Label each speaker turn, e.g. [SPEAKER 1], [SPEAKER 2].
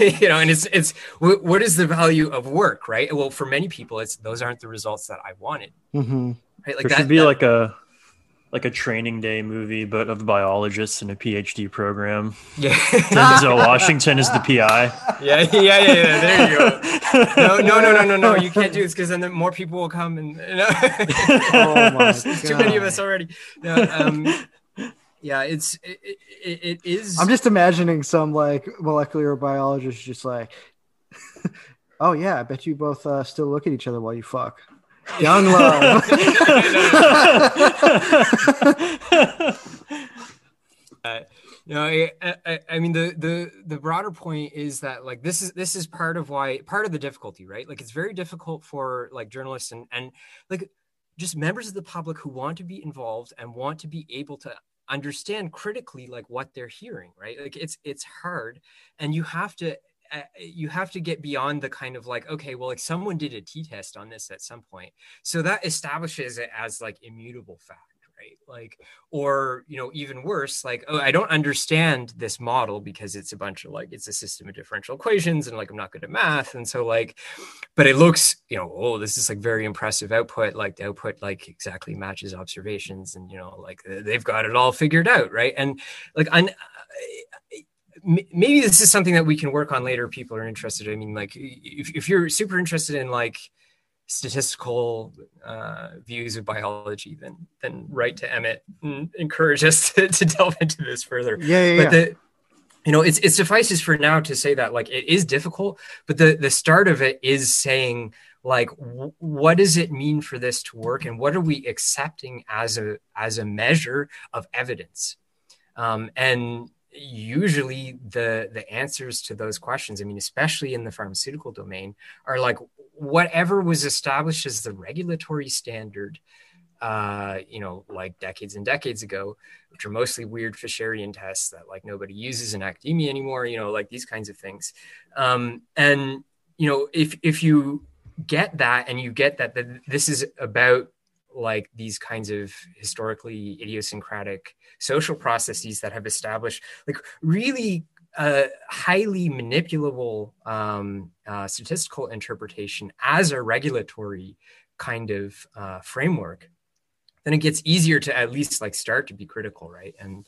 [SPEAKER 1] you know, and it's it's what is the value of work, right? Well, for many people, it's those aren't the results that I wanted.
[SPEAKER 2] Mm-hmm.
[SPEAKER 1] Right?
[SPEAKER 3] Like there that, should be that, like a like a training day movie, but of biologists in a PhD program.
[SPEAKER 1] Yeah.
[SPEAKER 3] Denzel Washington is the PI.
[SPEAKER 1] Yeah, yeah, yeah, yeah. There you go. No, no, no, no, no, no. You can't do this because then more people will come and. You know? oh my There's too many of us already. No, um, yeah, it's it, it, it is.
[SPEAKER 2] I'm just imagining some like molecular biologist just like, oh yeah, I bet you both uh, still look at each other while you fuck. Young love.
[SPEAKER 1] uh, you know, I, I, I, mean, the the the broader point is that like this is this is part of why part of the difficulty, right? Like it's very difficult for like journalists and and like just members of the public who want to be involved and want to be able to understand critically like what they're hearing, right? Like it's it's hard, and you have to uh, you have to get beyond the kind of like okay well like someone did a t-test on this at some point so that establishes it as like immutable fact right like or you know even worse like oh i don't understand this model because it's a bunch of like it's a system of differential equations and like i'm not good at math and so like but it looks you know oh this is like very impressive output like the output like exactly matches observations and you know like they've got it all figured out right and like i uh, maybe this is something that we can work on later. People are interested. I mean, like if, if you're super interested in like statistical uh, views of biology, then then write to Emmett and encourage us to, to delve into this further.
[SPEAKER 2] Yeah, yeah.
[SPEAKER 1] But
[SPEAKER 2] yeah.
[SPEAKER 1] the you know, it's it suffices for now to say that like it is difficult, but the the start of it is saying like w- what does it mean for this to work and what are we accepting as a as a measure of evidence um, and usually the the answers to those questions i mean especially in the pharmaceutical domain are like whatever was established as the regulatory standard uh you know like decades and decades ago which are mostly weird fisherian tests that like nobody uses in academia anymore you know like these kinds of things. Um and you know if if you get that and you get that, that this is about like these kinds of historically idiosyncratic social processes that have established like really uh, highly manipulable um, uh, statistical interpretation as a regulatory kind of uh, framework then it gets easier to at least like start to be critical right? And